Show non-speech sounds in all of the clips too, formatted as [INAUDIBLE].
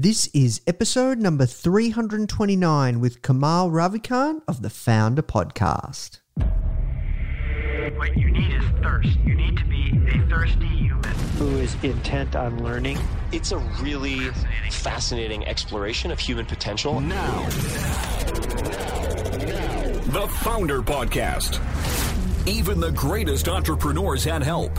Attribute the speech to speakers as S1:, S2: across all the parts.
S1: This is episode number 329 with Kamal Ravikant of the Foundr Podcast.
S2: What you need is thirst. You need to be a thirsty human.
S3: who is intent on learning.
S4: It's a really fascinating exploration of human potential.
S5: Now. The Foundr Podcast. Even the greatest entrepreneurs had help.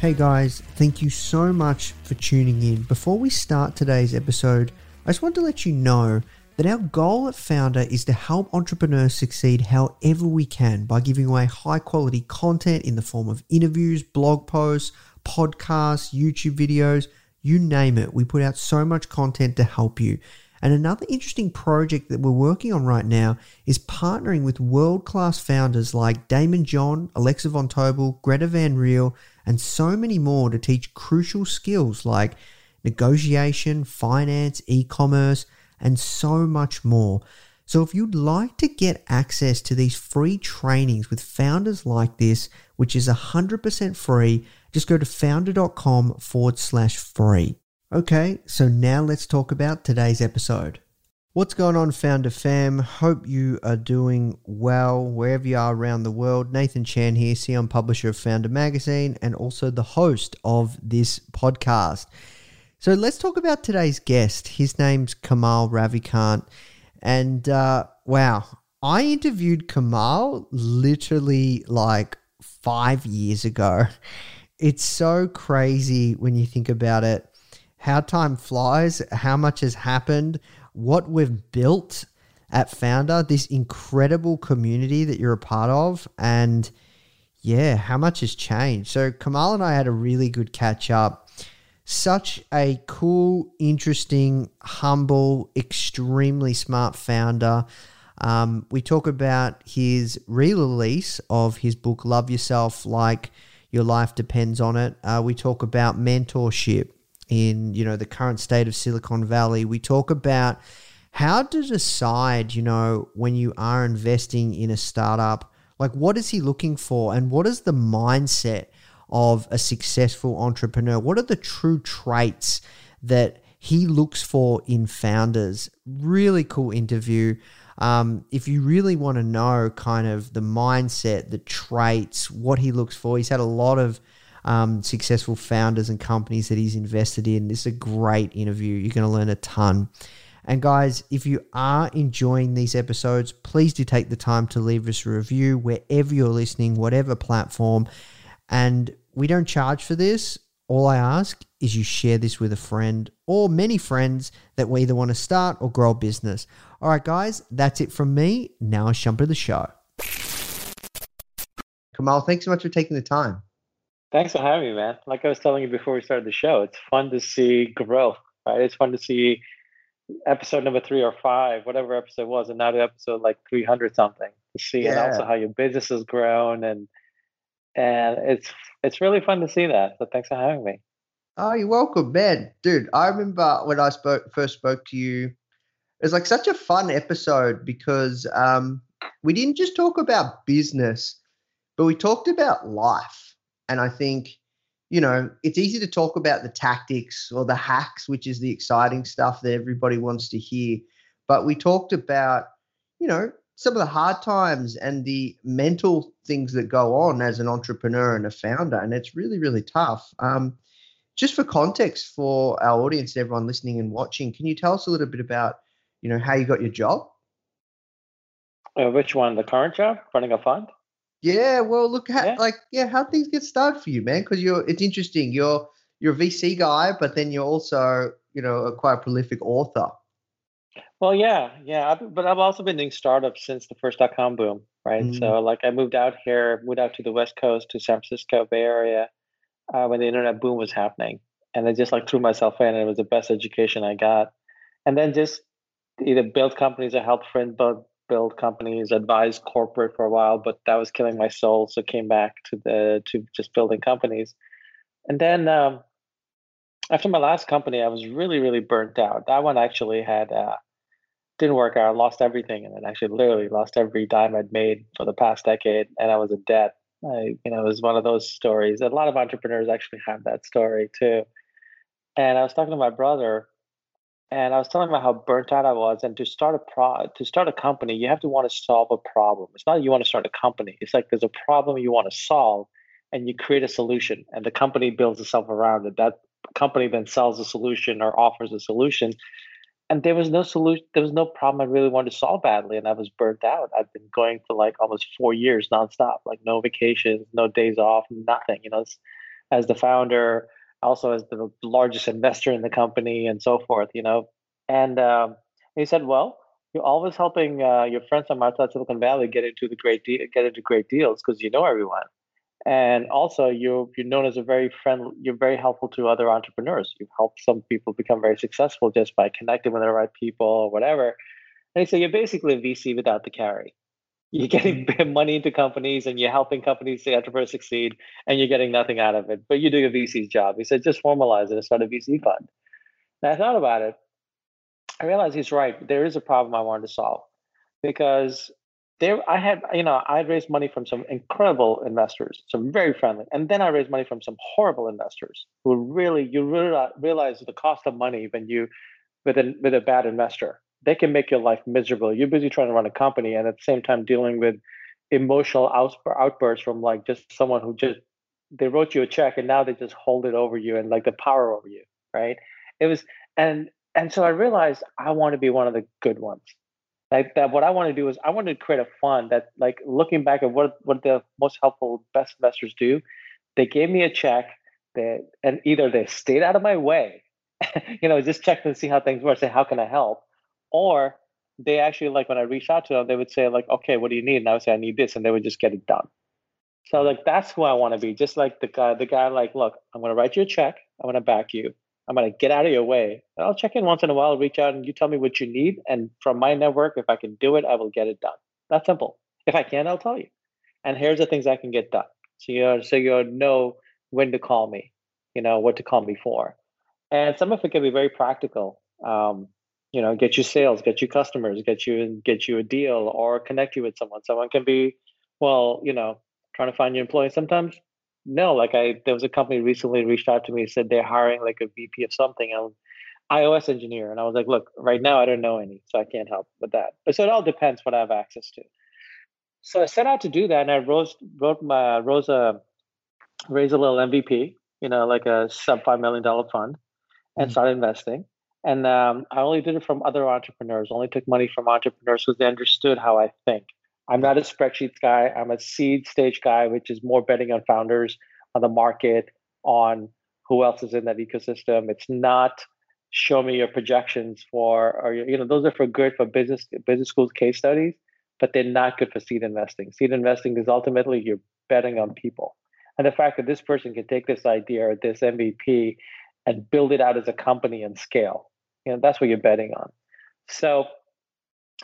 S1: Hey guys, thank you so much for tuning in. Before we start today's episode, I just want to let you know that our goal at Foundr is to help entrepreneurs succeed however we can by giving away high quality content in the form of interviews, blog posts, podcasts, YouTube videos, you name it. We put out so much content to help you. And another interesting project that we're working on right now is partnering with world class founders like Daymond John, Alexa Von Tobel, Greta Van Riel, and so many more to teach crucial skills like negotiation, finance, e commerce, and so much more. So, if you'd like to get access to these free trainings with founders like this, which is 100% free, just go to foundr.com forward slash free. Okay, so now let's talk about today's episode. What's going on, Foundr Fam? Hope you are doing well wherever you are around the world. Nathan Chan here, CEO and publisher of Foundr Magazine, and also the host of this podcast. So let's talk about today's guest. His name's Kamal Ravikant. And uh, wow, I interviewed Kamal literally like five years ago. It's so crazy when you think about it how time flies, how much has happened, what we've built at Foundr, this incredible community that you're a part of, and yeah, how much has changed. So, Kamal and I had a really good catch up. Such a cool, interesting, humble, extremely smart founder. Um, we talk about his re release of his book, Love Yourself Like Your Life Depends on It. Uh, we talk about mentorship in you know the current state of Silicon Valley. We talk about how to decide, you know, when you are investing in a startup, like what is he looking for and what is the mindset of a successful entrepreneur? What are the true traits that he looks for in founders? Really cool interview. Um, if you really want to know kind of the mindset, the traits, what he looks for, he's had a lot of um, successful founders and companies that he's invested in. This is a great interview. You're going to learn a ton. And guys, if you are enjoying these episodes, please do take the time to leave us a review wherever you're listening, whatever platform. And we don't charge for this. All I ask is you share this with a friend or many friends that we either want to start or grow a business. All right, guys, that's it from me. Now I jump to the show. Kamal, thanks so much for taking the time.
S3: Thanks for having me, man. Like I was telling you before we started the show, it's fun to see growth, right? It's fun to see episode number three or five, whatever episode was, and now the episode like 300 something to see, and also how your business has grown, and and it's it's really fun to see that. So thanks for having me.
S1: Oh, you're welcome, man. Dude, I remember when I spoke first spoke to you, it was like such a fun episode because um, we didn't just talk about business, but we talked about life. And I think, you know, it's easy to talk about the tactics or the hacks, which is the exciting stuff that everybody wants to hear. But we talked about, you know, some of the hard times and the mental things that go on as an entrepreneur and a founder. And it's really, really tough. Um, just for context for our audience everyone listening and watching, can you tell us a little bit about, you know, how you got your job?
S3: Uh, which one? The current job, running a fund.
S1: Yeah, well, look, how,
S3: Yeah.
S1: like, yeah, how things get started for you, man? Because you're, it's interesting. You're, you're a VC guy, but then you're also, you know, a quite prolific author.
S3: Well, yeah, yeah, I've, but I've also been doing startups since the first dot com boom, right?
S1: Mm.
S3: So, like, I moved out here, moved out to the West Coast, to San Francisco Bay Area, uh, when the internet boom was happening, and I just like threw myself in, and it was the best education I got. And then just either build companies or help friends build build companies, advise corporate for a while, but that was killing my soul, so came back to the to just building companies. And then um, after my last company, I was really really burnt out. That one actually had. Uh, didn't work out. I lost everything, and then actually literally lost every dime I'd made for the past decade, and I was in debt. I, you know, it was one of those stories. A lot of entrepreneurs actually have that story too. And I was talking to my brother, and I was telling about how burnt out I was. And to start a pro, to start a company, you have to want to solve a problem. It's not you want to start a company. It's like there's a problem you want to solve, and you create a solution, and the company builds itself around it. That company then sells a solution or offers a solution and there was no solution there was no problem i really wanted to solve badly and i was burnt out i've been going for like almost four years nonstop like no vacations no days off nothing you know as the founder also as the largest investor in the company and so forth you know? And um, he said well you're always helping uh, your friends from outside silicon valley get into the great de- get into great deals because you know everyone. And also you're you're known as a very friendly you're very helpful to other entrepreneurs. You've helped some people become very successful just by connecting with the right people or whatever. And so you're basically a vc without the carry you're getting mm-hmm. [LAUGHS] money into companies and you're helping companies the entrepreneurs succeed and you're getting nothing out of it but you're doing a vc's job. He said just formalize it and start a vc fund. And i thought about it. I realized he's right. There is a problem i wanted to solve because there I had, you know, I raised money from some incredible investors, some very friendly, and then I raised money from some horrible investors who really, you really realize the cost of money when you, with a with a bad investor, they can make your life miserable. You're busy trying to run a company, and at the same time dealing with emotional outbur- outbursts from like just someone who just they wrote you a check and now they just hold it over you and like the power over you, right? It was and and so I realized I want to be one of the good ones like that what i want to do is i want to create a fund that like looking back at what what the most helpful best investors do they gave me a check that and either they stayed out of my way [LAUGHS] you know just checked and see how things were, say how can i help or they actually like when i reached out to them they would say like okay what do you need and i would say i need this and they would just get it done so like that's who i want to be just like the guy the guy like look i'm going to write you a check i'm going to back you I'm going to get out of your way. I'll check in once in a while, reach out, and you tell me what you need. And from my network, if I can do it, I will get it done. That's simple. If I can't, I'll tell you. And here's the things I can get done. So you so you know when to call me, you know what to call me for. And some of it can be very practical. Um, you know, get you sales, get you customers, get you get you a deal, or connect you with someone. Someone can be, well, you know, trying to find you employees. Sometimes no, like I there was a company recently reached out to me said they're hiring like a VP of something, an iOS engineer, and I was like, look, right now I don't know any, so I can't help with that. But so it all depends what I have access to. So I set out to do that, and I rose wrote my rose a raise a little MVP, you know, like a sub five million dollar fund, and
S1: Mhm.
S3: started investing. And um, I only did it from other entrepreneurs. Only took money from entrepreneurs because they understood how I think. I'm not a spreadsheets guy. I'm a seed stage guy, which is more betting on founders, on the market, on who else is in that ecosystem. It's not show me your projections for, or you know, those are for good for business business schools case studies, but they're not good for seed investing. Seed investing is ultimately you're betting on people, and the fact that this person can take this idea or this MVP and build it out as a company and scale. You know, that's what you're betting on. So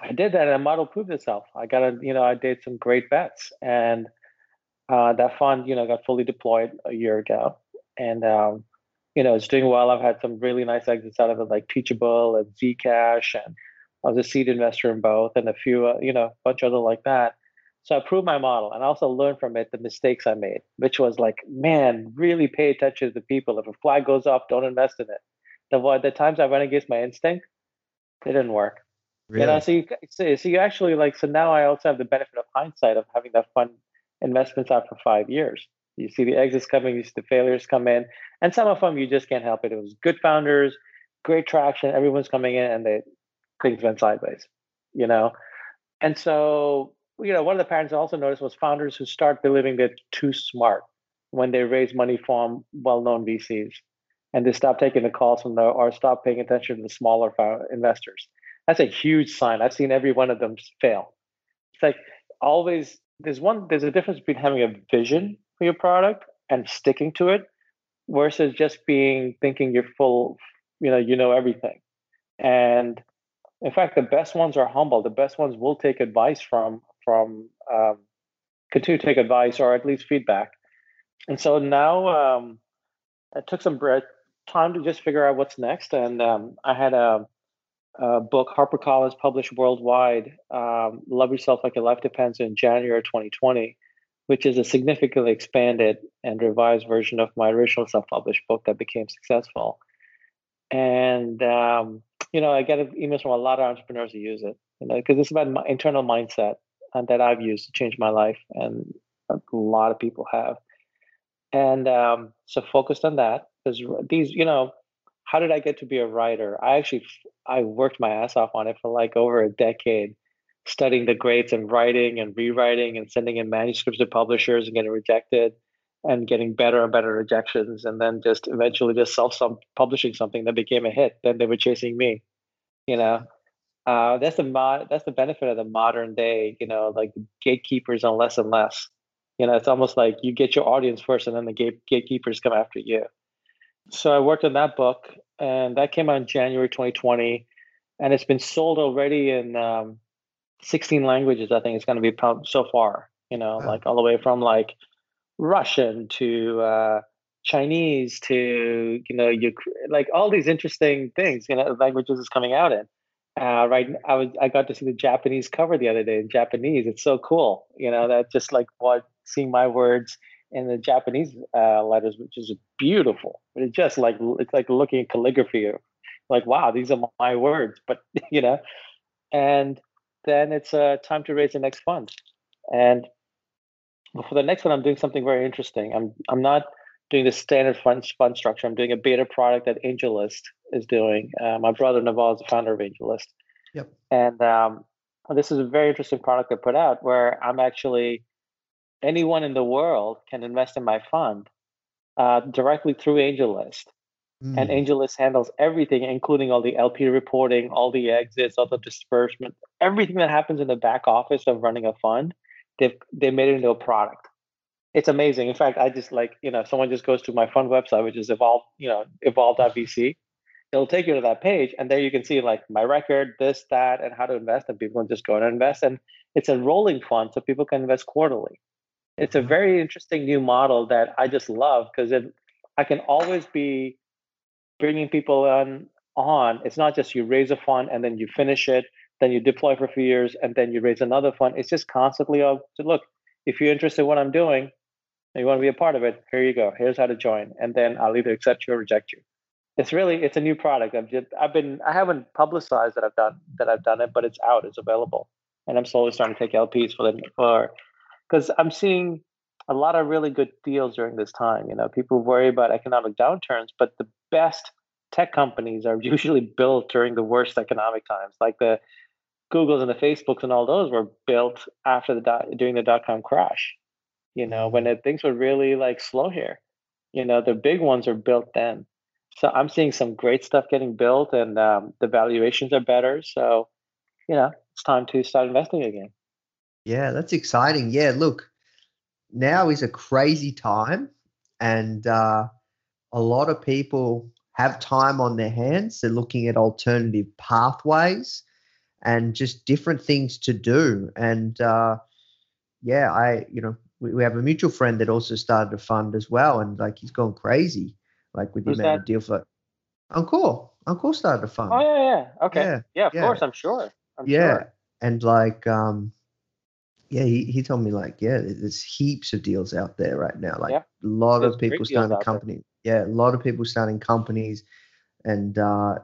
S3: I did that, and the model proved itself. I got a, you know, I did some great bets, and uh, that fund, you know, got fully deployed a year ago, and um, you know, it's doing well. I've had some really nice exits out of it, like Teachable and Zcash, and I was a seed investor in both, and a few, uh, you know, a bunch other like that. So I proved my model, and I also learned from it the mistakes I made, which was like, man, really pay attention to the people. If a flag goes off, don't invest in it. The the times I went against my instinct, it didn't work.
S1: Really?
S3: You know, so you so, so you actually like so now I also have the benefit of hindsight of having that fund investments out for five years. You see the exits coming, you see the failures come in, and some of them you just can't help it. It was good founders, great traction, everyone's coming in, and they things went sideways. You know, and so you know, one of the patterns I also noticed was founders who start believing they're too smart when they raise money from well-known VCs, and they stop taking the calls from the or stop paying attention to the smaller investors. That's a huge sign. I've seen every one of them fail. It's like always there's one there's a difference between having a vision for your product and sticking to it versus just being thinking you're full, you know, you know everything. And in fact, the best ones are humble. The best ones will take advice from from um, continue to take advice or at least feedback. And so now um, it took some time to just figure out what's next. And um, I had a, a, book HarperCollins published worldwide, um, "Love Yourself Like Your Life Depends" in January 2020, which is a significantly expanded and revised version of my original self-published book that became successful. And um, you know, I get emails from a lot of entrepreneurs who use it, you know, because it's about my internal mindset and that I've used to change my life, and a lot of people have. And um, so focused on that because these, you know, how did I get to be a writer? I actually I worked my ass off on it for like over a decade, studying the greats and writing and rewriting and sending in manuscripts to publishers and getting rejected and getting better and better rejections and then just eventually just self publishing something that became a hit. Then they were chasing me you know? Uh, that's the mod that's the benefit of the modern day you know like gatekeepers and less and less. You know it's almost like you get your audience first and then the gate, gatekeepers come after you so i worked on that book and that came out in january 2020 and it's been sold already in um, 16 languages i think it's going to be so far you know wow. like all the way from like Russian to uh, Chinese to you know you like all these interesting things you know languages is coming out in. Uh, right, I was I got to see the Japanese cover the other day in Japanese. It's so cool, you know that just like what seeing my words in the Japanese uh, letters, which is beautiful. But it's just like it's like looking at calligraphy. Like wow, these are my words, but [LAUGHS] you know, and then it's uh, time to raise the next fund, and for the next one, I'm doing something very interesting. I'm I'm not doing the standard fund fund structure. I'm doing a beta product that AngelList is doing. Uh, my brother Naval is the founder of AngelList.
S1: Yep.
S3: And um, this is a very interesting product I put out where I'm actually anyone in the world can invest in my fund uh, directly through AngelList. Mm. And AngelList handles everything, including all the LP reporting, all the exits, all the disbursement, everything that happens in the back office of running a fund they've they made it into a product. It's amazing. In fact, I just like you know, someone just goes to my fund website, which is evolve, you know, evolve.vc. It'll take you to that page, and there you can see like my record, this, that, and how to invest. And people can just go and invest. And it's a rolling fund, so people can invest quarterly. It's a very interesting new model that I just love because it I can always be bringing people on on. It's not just you raise a fund and then you finish it then you deploy for a few years, and then you raise another fund. It's just constantly of look, if you're interested in what I'm doing, and you want to be a part of it, here you go. Here's how to join. And then I'll either accept you or reject you. It's really it's a new product. I've just I've been I haven't publicized that I've done that I've done it, but it's out, it's available. And I'm slowly starting to take LPs for the for because I'm seeing a lot of really good deals during this time. You know, people worry about economic downturns, but the best tech companies are [LAUGHS] usually built during the worst economic times, like the Googles and the Facebooks and all those were built after the dot, during the dot com crash. You know, when it, things were really like slow here. You know, the big ones are built then. So I'm seeing some great stuff getting built, and um, the valuations are better. So, you know, it's time to start investing again.
S1: Yeah, that's exciting. Yeah, look, now is a crazy time, and uh, a lot of people have time on their hands. They're looking at alternative pathways and just different things to do. And uh, yeah, I, you know, we, we, have a mutual friend that also started a fund as well. And like he's gone crazy, like with the amount of deal for Ankur. Ankur started a fund.
S3: Oh, yeah, yeah. Okay. Yeah, yeah of yeah. course, I'm sure. I'm
S1: yeah.
S3: Sure.
S1: And like, um, yeah, he, he told me like, yeah, there's heaps of deals out there right now. Like yeah. a lot there's of people starting companies. Yeah, a lot of people starting companies. And uh,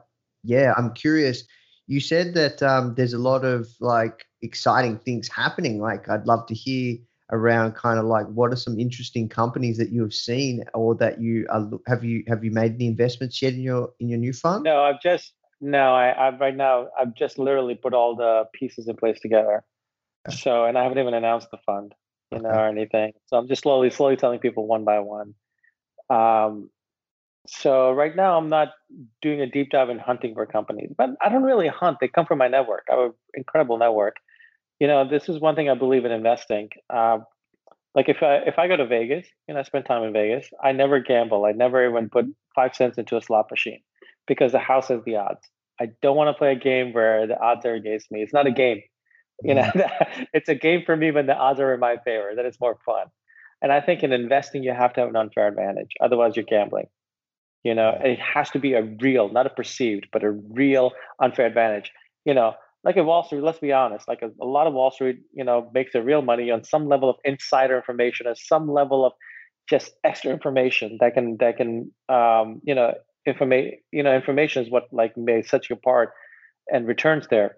S1: yeah, I'm curious you said that um, there's a lot of like exciting things happening. Like, I'd love to hear around kind of like what are some interesting companies that you have seen or that you are, have you have you made any investments yet in your in your new fund?
S3: No, I've just no, I, I've right now I've just literally put all the pieces in place together. So, and I haven't even announced the fund, you know,
S1: Okay.
S3: or anything. So I'm just slowly, slowly telling people one by one. Um, so right now I'm not doing a deep dive in hunting for companies, but I don't really hunt. They come from my network. I have an incredible network. You know, this is one thing I believe in investing. Um, like if I if I go to Vegas and I spend time in Vegas, I never gamble. I never even put five cents into a slot machine because the house has the odds. I don't want to play a game where the odds are against me. It's not a game. You know, [LAUGHS] it's a game for me when the odds are in my favor. Then it's more fun. And I think in investing, you have to have an unfair advantage. Otherwise, you're gambling. You know, it has to be a real, not a perceived, but a real unfair advantage. You know, like at Wall Street, let's be honest, like a, a lot of Wall Street, you know, makes their real money on some level of insider information or some level of just extra information that can that can um, you know information you know information is what like may set you apart and returns there.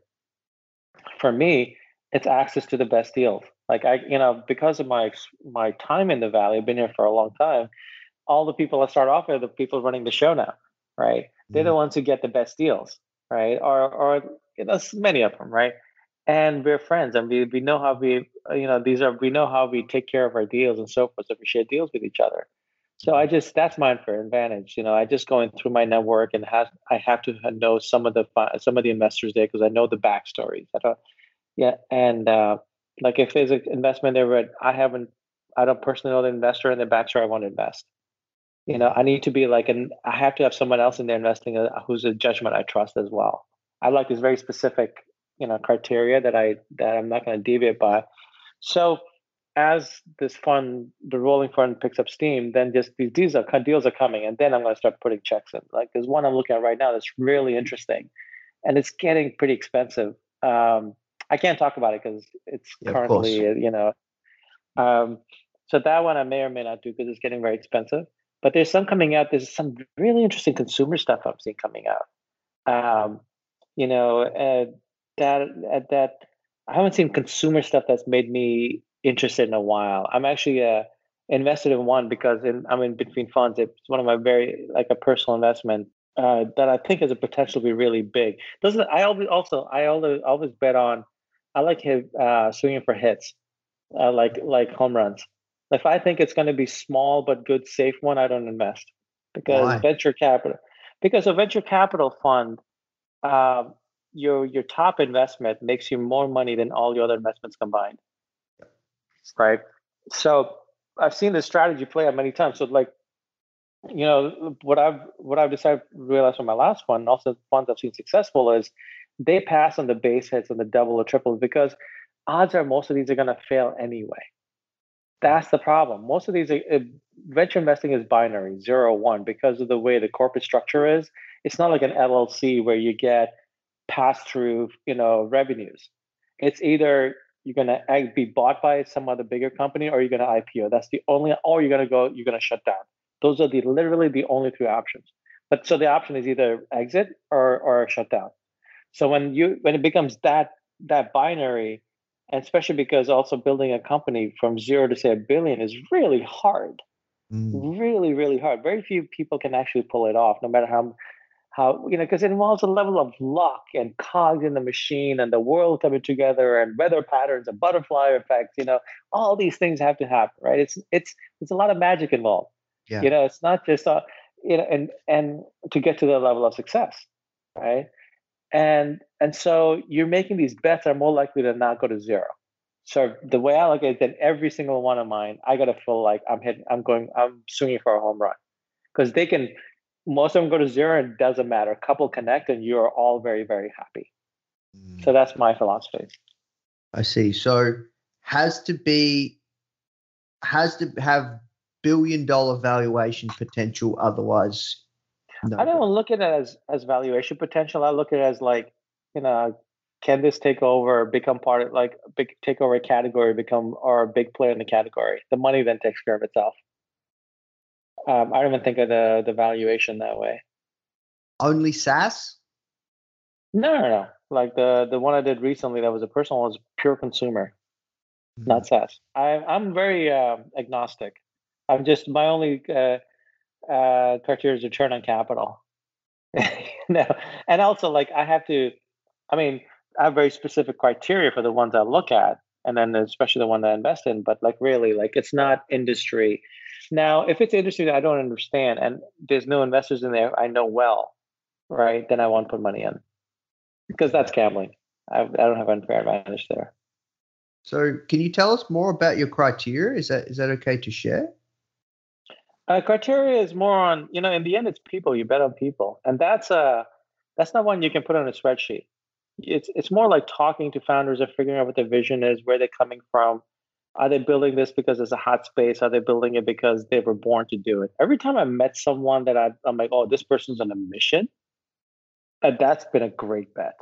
S3: For me, it's access to the best deals. Like I, you know, because of my my time in the valley, I've been here for a long time. All the people I start off with are the people running the show now, right? They're mm-hmm. the ones who get the best deals, right? Or or you know, many of them, right? And we're friends, and we we know how we you know these are we know how we take care of our deals and so forth. So we share deals with each other. So I just that's mine for advantage. You know, I just going through my network and have I have to know some of the some of the investors there because I know the backstories. I don't, yeah, and uh, like if there's an investment there, where I haven't, I don't personally know the investor and the backstory I want to invest. You know, I need to be like, and I have to have someone else in there investing uh, who's a judgment I trust as well. I like this very specific, you know, criteria that I that I'm not going to deviate by. So as this fund, the rolling fund picks up steam, then just these deals are deals are coming, and then I'm going to start putting checks in. Like there's one I'm looking at right now that's really interesting, and it's getting pretty expensive. Um, I can't talk about it because it's
S1: Yeah,
S3: currently, you know, um, so that one I may or may not do because it's getting very expensive. But there's some coming out. There's some really interesting consumer stuff I'm seeing coming out. Um, you know, uh, that uh, that I haven't seen consumer stuff that's made me interested in a while. I'm actually uh, invested in one because in, I'm in between funds. It's one of my very like a personal investment uh, that I think has a potential to be really big. Doesn't I always also I always always bet on. I like him uh, swinging for hits, uh, like like home runs. If I think it's going to be small but good, safe one, I don't invest because
S1: Why?
S3: venture capital. Because a venture capital fund, um, your your top investment makes you more money than all your other investments combined. Right. So I've seen this strategy play out many times. So like, you know, what I've what I've decided realized from my last one, and also funds I've seen successful is they pass on the base hits and the double or triple because odds are most of these are going to fail anyway. That's the problem. Most of these are, uh, venture investing is binary, zero one, because of the way the corporate structure is. It's not like an LLC where you get pass through, you know, revenues. It's either you're going to be bought by some other bigger company or you're going to IPO. That's the only, or you're going to go, you're going to shut down. Those are the literally the only three options. But so the option is either exit or or shut down. So when you when it becomes that that binary, and especially because also building a company from zero to say a billion is really hard,
S1: Mm.
S3: really really hard. Very few people can actually pull it off, no matter how how you know because it involves a level of luck and cogs in the machine and the world coming together and weather patterns and butterfly effects. You know, all these things have to happen, right? It's it's it's a lot of magic involved.
S1: Yeah.
S3: You know, it's not just uh, you know, and and to get to the level of success, right? And and so you're making these bets are more likely to not go to zero. So the way I look at it, then every single one of mine, I gotta feel like I'm hitting, I'm going, I'm swinging for a home run, because they can, most of them go to zero and it doesn't matter. A couple connect and you are all very very happy.
S1: Mm.
S3: So that's my philosophy.
S1: I see. So has to be has to have billion dollar valuation potential. Otherwise, no.
S3: I don't look at it as as valuation potential. I look at it as like, you know, can this take over, become part of like big take over a category, become or a big player in the category? The money then takes care of itself. Um, I don't even think of the the valuation that way.
S1: only SaaS.
S3: No, no, no. Like the the one I did recently that was a personal was pure consumer, not SaaS. I I'm very um, agnostic. I'm just my only uh, uh, criteria is return on capital. [LAUGHS] no, and also like I have to. I mean, I have very specific criteria for the ones I look at. and then especially the one that I invest in. But like really, like it's not industry. Now, if it's an industry that I don't understand and there's no investors in there I know well, right? Then I won't put money in because that's gambling. I, I don't have unfair advantage there.
S1: So, can you tell us more about your criteria? Is that is that okay to share?
S3: Uh, criteria is more on you know in the end it's people. You bet on people, and that's a that's not one you can put on a spreadsheet. It's it's more like talking to founders and figuring out what their vision is, where they're coming from. Are they building this because it's a hot space? Are they building it because they were born to do it? Every time I met someone that I, I'm like, oh, this person's on a mission, and that's been a great bet.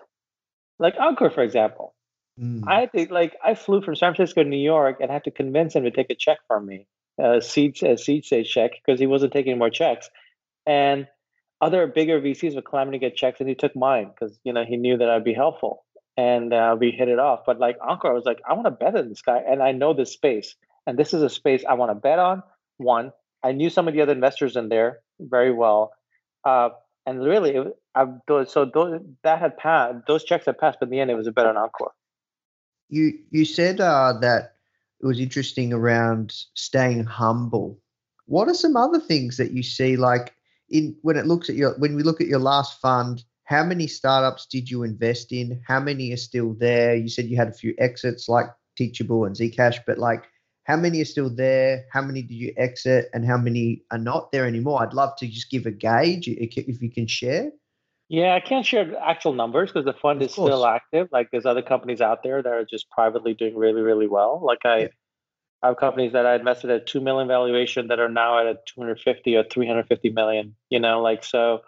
S3: Like Ankur, for example,
S1: Mm.
S3: I had to, like I flew from San Francisco to New York and had to convince him to take a check from me, a seed a seed stage check because he wasn't taking more checks, and other bigger VCs were clamoring to get checks, and he took mine because you know he knew that I'd be helpful, and uh, we hit it off. But like Ankur, I was like, I want to bet on this guy, and I know this space, and this is a space I want to bet on. One, I knew some of the other investors in there very well, uh, and really, it, I, so those, that had passed. Those checks had passed, but in the end, it was a bet on Ankur.
S1: You you said uh, that it was interesting around staying humble. What are some other things that you see, like in when it looks at your when we look at your last fund? How many startups did you invest in? How many are still there? You said you had a few exits like Teachable and Zcash, but like how many are still there? How many did you exit, and how many are not there anymore? I'd love to just give a gauge if you can share.
S3: Yeah, I can't share actual numbers because the fund
S1: Of
S3: is still active. Like there's other companies out there that are just privately doing really, really well. Like I,
S1: Yeah.
S3: I have companies that I invested at two million valuation that are now at a 250 or 350 million. You know, like so.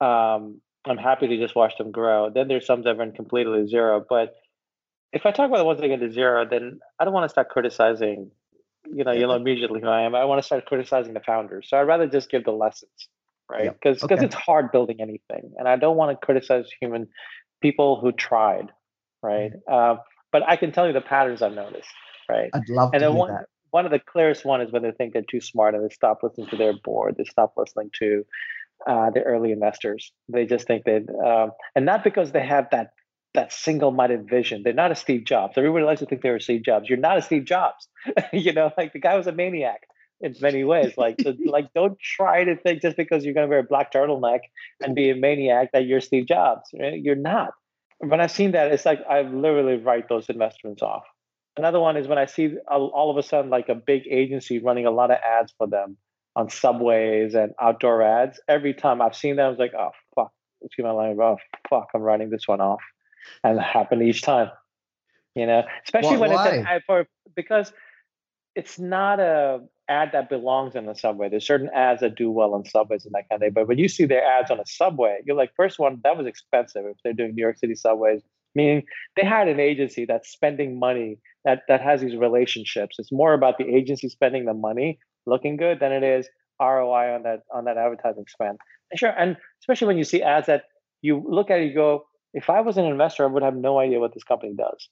S3: Um, I'm happy to just watch them grow. Then there's some that went completely zero. But if I talk about the ones that get to zero, then I don't want to start criticizing. You know, you'll know immediately who I am. I want to start criticizing the founders. So I'd rather just give the lessons, right?
S1: Yeah.
S3: Because
S1: Okay.
S3: it's hard building anything, and I don't want to criticize human people who tried, right?
S1: Mm-hmm.
S3: Uh, but I can tell you the patterns I've noticed, right?
S1: I'd love
S3: and
S1: to
S3: then
S1: hear
S3: one
S1: that.
S3: one of the clearest one is when they think they're too smart and they stop listening to their board. They stop listening to uh, the early investors. They just think that, um, and not because they have that that single-minded vision. They're not a Steve Jobs. Everybody likes to think they're a Steve Jobs. You're not a Steve Jobs. [LAUGHS] you know, like the guy was a maniac in many ways. Like, so, [LAUGHS] like don't try to think just because you're going to wear a black turtleneck and be a maniac that you're Steve Jobs. Right? You're not. When I've seen that, it's like I literally write those investments off. Another one is when I see all all of a sudden like a big agency running a lot of ads for them on subways and outdoor ads. Every time I've seen that, I was like, oh fuck, excuse my language, oh fuck, I'm writing this one off, and it happened each time. You know, especially
S1: Why-
S3: when it's an ad for because it's not a ad that belongs in the subway. There's certain ads that do well on subways and that kind of thing. But when you see their ads on a subway, you're like, first one, that was expensive if they're doing New York City subways. Meaning they had an agency that's spending money that that has these relationships. It's more about the agency spending the money looking good than it is ROI on that on that advertising spend. And sure, and especially when you see ads that you look at it, you go, if I was an investor, I would have no idea what this company does.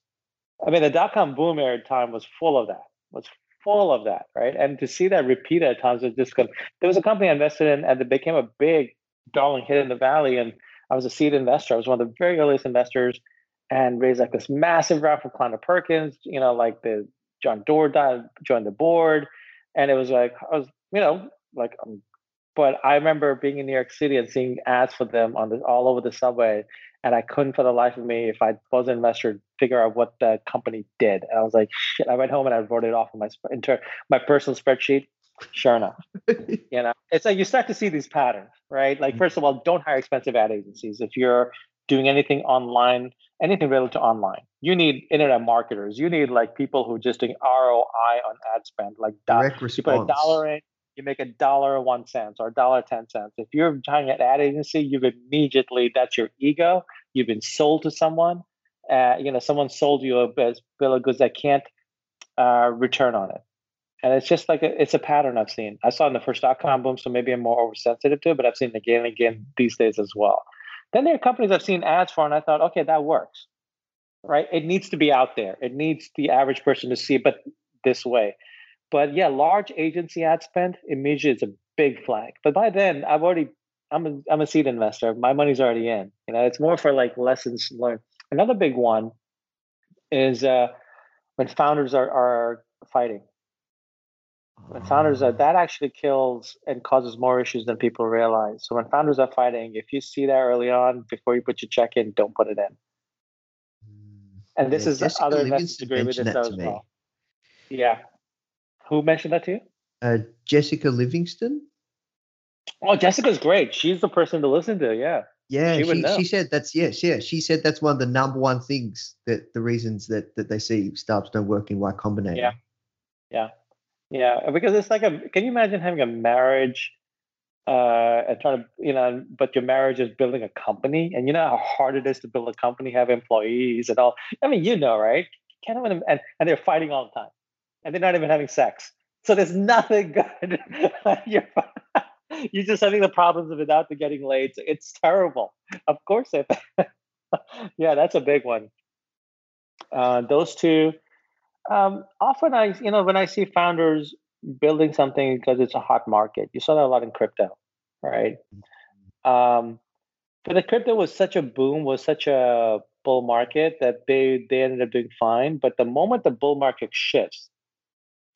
S3: I mean, the dot com boom era time was full of that. Was full of that, right? And to see that repeated at times was just good. There was a company I invested in, and it became a big darling hit in the valley. And I was a seed investor. I was one of the very earliest investors, and raised like this massive round from Kleiner Perkins. You know, like the John Doerr joined the board, and it was like I was, you know, like. Um, but I remember being in New York City and seeing ads for them on the all over the subway, and I couldn't for the life of me, if I was an investor, figure out what the company did. And I was like, shit. I went home and I wrote it off on my inter- my personal spreadsheet. Sure enough, [LAUGHS] you know, it's like you start to see these patterns, right? Like, first of all, don't hire expensive ad agencies if you're doing anything online, anything related to online. You need internet marketers. You need like people who are just doing ROI on ad spend, like
S1: Direct
S3: you put a dollar in, you make a dollar one cent or a dollar ten cents. If you're trying an ad agency, you've immediately that's your ego. You've been sold to someone. Uh, you know, someone sold you a bill of goods that can't uh, return on it. And it's just like a, it's a pattern I've seen. I saw in the first dot com boom, so maybe I'm more oversensitive to it, but I've seen it again and again these days as well. Then there are companies I've seen ads for, and I thought, okay, that works, right? It needs to be out there. It needs the average person to see but this way. But yeah, large agency ad spend immediately is a big flag. But by then, I've already I'm a I'm a seed investor. My money's already in. You know, it's more for like lessons learned. Another big one is uh, when founders are, are fighting. When founders are, that actually kills and causes more issues than people realize. So when founders are fighting, if you see that early on before you put your check in, don't put it in. And this
S1: Yeah,
S3: is
S1: Jessica
S3: other investors agree with this as well. Yeah. Who mentioned that to you?
S1: Uh, Jessica Livingston.
S3: Oh, Jessica's great. She's the person to listen to. Yeah.
S1: Yeah,
S3: She
S1: she, she said that's yes, yeah. She said that's one of the number one things that the reasons that that they see startups don't work in Y Combinator.
S3: Yeah. Yeah. Yeah. Because it's like a, can you imagine having a marriage uh, and trying to, you know, but your marriage is building a company and you know how hard it is to build a company, have employees and all. I mean, you know, right? Can't even, and, and they're fighting all the time and they're not even having sex. So there's nothing [LAUGHS] good. you're, you're just having the problems without the getting laid. It's terrible. Of course. It, [LAUGHS] yeah, that's a big one. Uh, those two, um, often I, you know, when I see founders building something because it's a hot market, you saw that a lot in crypto, right? Um, but the crypto was such a boom, was such a bull market that they they ended up doing fine. But the moment the bull market shifts,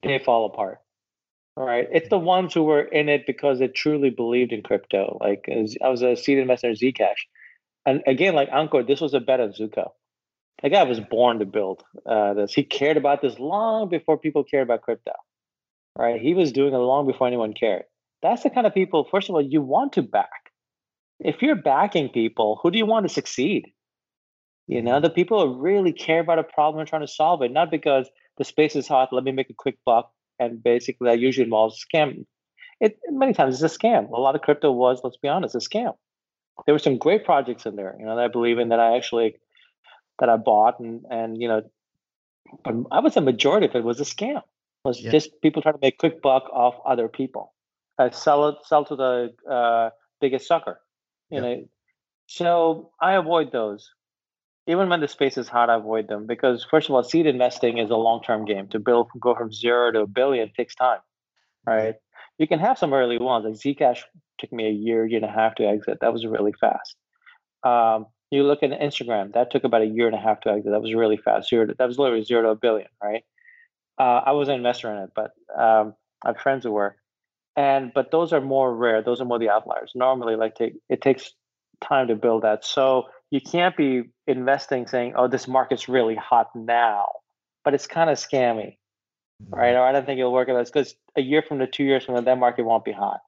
S3: they fall apart. All right, it's the ones who were in it because they truly believed in crypto. Like I was a seed investor in Zcash, and again, like Ankur, this was a bet on Zooko. The guy was born to build uh, this. He cared about this long before people cared about crypto. Right? He was doing it long before anyone cared. That's the kind of people. First of all, you want to back. If you're backing people, who do you want to succeed? You know, the people who really care about a problem and trying to solve it, not because the space is hot. Let me make a quick buck, and basically that usually involves scam. It many times it's a scam. A lot of crypto was, let's be honest, a scam. There were some great projects in there, you know, that I believe in that I actually that I bought and and you know, but I would say majority of it was a scam. It was
S1: Yeah.
S3: just people trying to make quick buck off other people, uh, sell it, sell to the uh, biggest sucker. You
S1: Yeah.
S3: know, so I avoid those. Even when the space is hot, I avoid them because first of all, seed investing is a long-term game. To build go from zero to a billion takes time, right? You can have some early ones. Like Zcash took me a year, year and a half to exit. That was really fast. Um, you look at Instagram, that took about a year and a half to exit. That was really fast. Zero to, that was literally zero to a billion, right? Uh, I wasn't an investor in it, but um, I have friends who were. And but those are more rare. Those are more the outliers. Normally, like take it takes time to build that. So you can't be investing saying, "Oh, this market's really hot now," but it's kind of scammy, right? Or I don't think it'll work out because a year from the two years from now, that market won't be hot,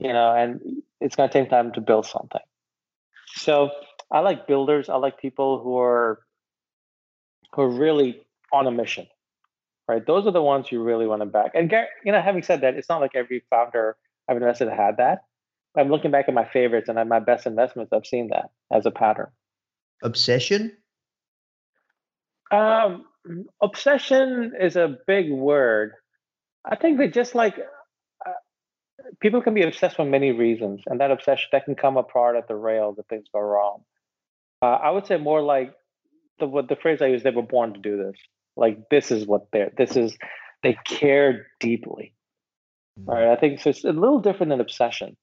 S3: you know, and it's going to take time to build something. So I like builders. I like people who are who are really on a mission, right? Those are the ones you really want to back. And you know, having said that, it's not like every founder I've invested had that. I'm looking back at my favorites and at my best investments. I've seen that as a pattern.
S1: Obsession.
S3: Um, obsession is a big word. I think that just like uh, people can be obsessed for many reasons, and that obsession that can come apart at the rails if things go wrong. Uh, I would say more like the what the phrase I use: they were born to do this. Like this is what they're. This is they care deeply. Right. I think so. It's a little different than obsession.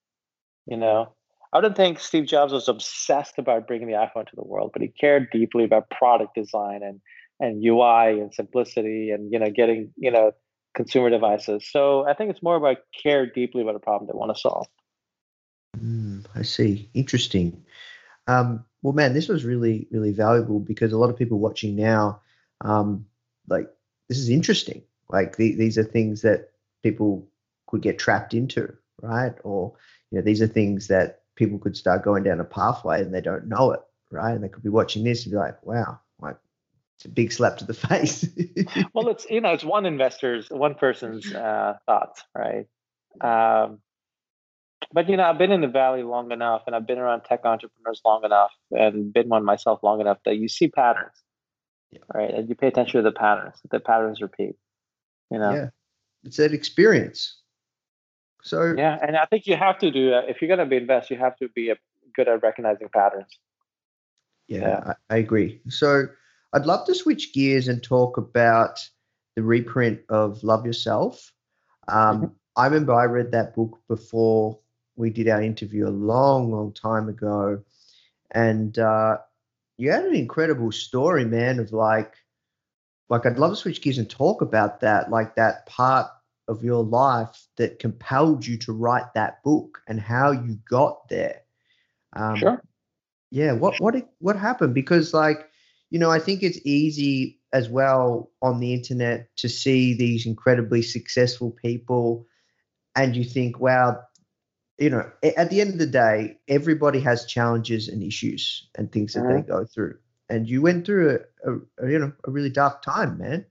S3: You know, I don't think Steve Jobs was obsessed about bringing the iPhone to the world, but he cared deeply about product design and and UI and simplicity and you know getting you know consumer devices. So I think it's more about care deeply about a problem they want to solve.
S1: Mm, I see. Interesting. Um, well, man, this was really, really valuable because a lot of people watching now, um, like, this is interesting. Like, the, these are things that people could get trapped into, right? Or, you know, these are things that people could start going down a pathway and they don't know it, right? And they could be watching this and be like, wow, like, it's a big slap to the [LAUGHS] face.
S3: well, it's you know it's one investor's one person's uh, thoughts, right? Um, but you know I've been in the valley long enough, and I've been around tech entrepreneurs long enough, and been one myself long enough that you see patterns,
S1: Yeah.
S3: right? And you pay attention to the patterns. The patterns repeat. You know.
S1: yeah. It's that experience. So,
S3: Yeah, and I think you have to do that. If you're going to be invest, you have to be a, good at recognizing patterns.
S1: Yeah,
S3: Yeah.
S1: I, I agree. So I'd love to switch gears and talk about the reprint of Love Yourself. Um,
S3: Mhm.
S1: I remember I read that book before we did our interview a long, long time ago. And uh, you had an incredible story, man, of like like I'd love to switch gears and talk about that, like that part of your life that compelled you to write that book and how you got there. Um,
S3: sure.
S1: Yeah. What what what happened? Because like you know, I think it's easy as well on the internet to see these incredibly successful people, and you think, wow, you know, at the end of the day, everybody has challenges and issues and things that mm-hmm. they go through. And you went through a, a, you know a really dark time, man.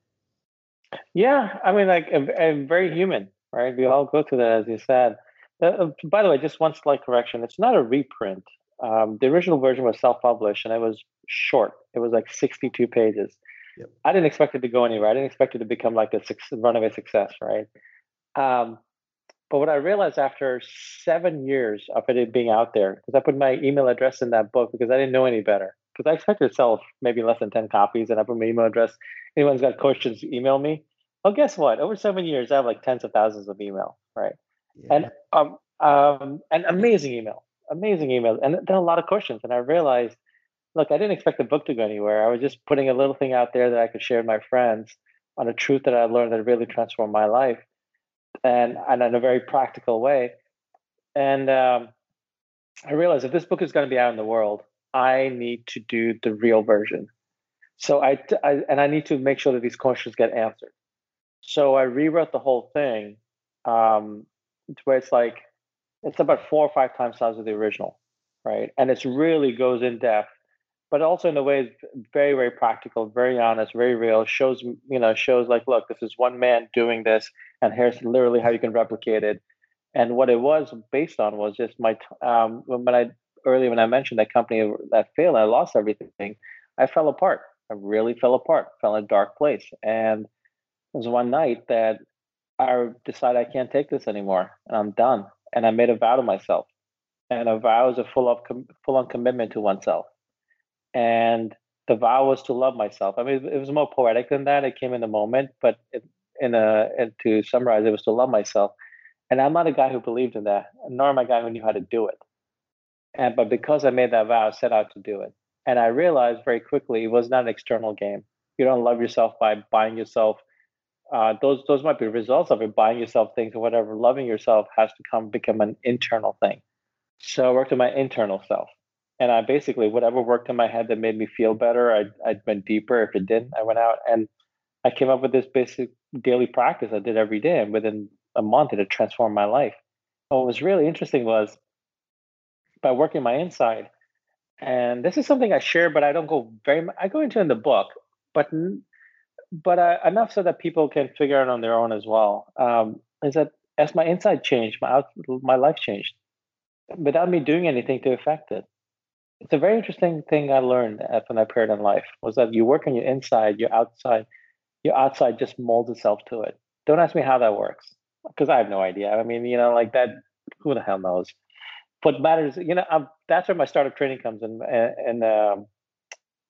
S3: Yeah, I mean, like, I'm very human, right? We all go through that, as you said. Uh, uh, by the way, just one slight correction: it's not a reprint. Um, the original version was self-published, and it was short. It was like 62 pages. Yep. I didn't expect it to go anywhere. I didn't expect it to become like a runaway success, right? Um, but what I realized after seven years of it being out there, because I put my email address in that book because I didn't know any better. Because I expected to sell maybe less than 10 copies, and I put my email address. Anyone's got questions, email me. Well, guess what? Over seven years, I have like tens of thousands of email, right? Yeah. And um, um, an amazing email, amazing email, and then a lot of questions. And I realized, look, I didn't expect the book to go anywhere. I was just putting a little thing out there that I could share with my friends on a truth that I learned that really transformed my life and and in a very practical way. And um, I realized if this book is going to be out in the world, I need to do the real version. So I, I and I need to make sure that these questions get answered. So I rewrote the whole thing, um, where it's like it's about four or five times size of the original, right? And it really goes in depth but also in a way very very practical very honest very real shows you know shows like look this is one man doing this and here's literally how you can replicate it. And what it was based on was just my um, when i earlier when i mentioned that company that failed i lost everything i fell apart. I really fell apart fell in a dark place. And it was one night that i decided i can't take this anymore and i'm done. And i made a vow to myself and a vow is a full of full on commitment to oneself and the vow was to love myself. I mean, it was more poetic than that. It came in the moment, but it, in a and to summarize, it was to love myself. And I'm not a guy who believed in that, nor am I a guy who knew how to do it. And but because I made that vow, I set out to do it. And I realized very quickly it was not an external game. You don't love yourself by buying yourself. Uh, those those might be results of it, buying yourself things or whatever. Loving yourself has to come become an internal thing. So I worked on my internal self and I basically whatever worked in my head that made me feel better, I I went deeper. If it didn't, I went out and I came up with this basic daily practice I did every day, and within a month, it had transformed my life. what was really interesting was by working my inside, and this is something I share, but I don't go very. Much, I go into in the book, but but uh, enough so that people can figure it on their own as well. Um, is that as my inside changed, my my life changed without me doing anything to affect it it's a very interesting thing I learned from that period in life was that you work on your inside, your outside, your outside just molds itself to it. Don't ask me how that works because I have no idea. I mean, you know, like that, who the hell knows? What matters, you know, I'm, that's where my startup training comes in, in, um,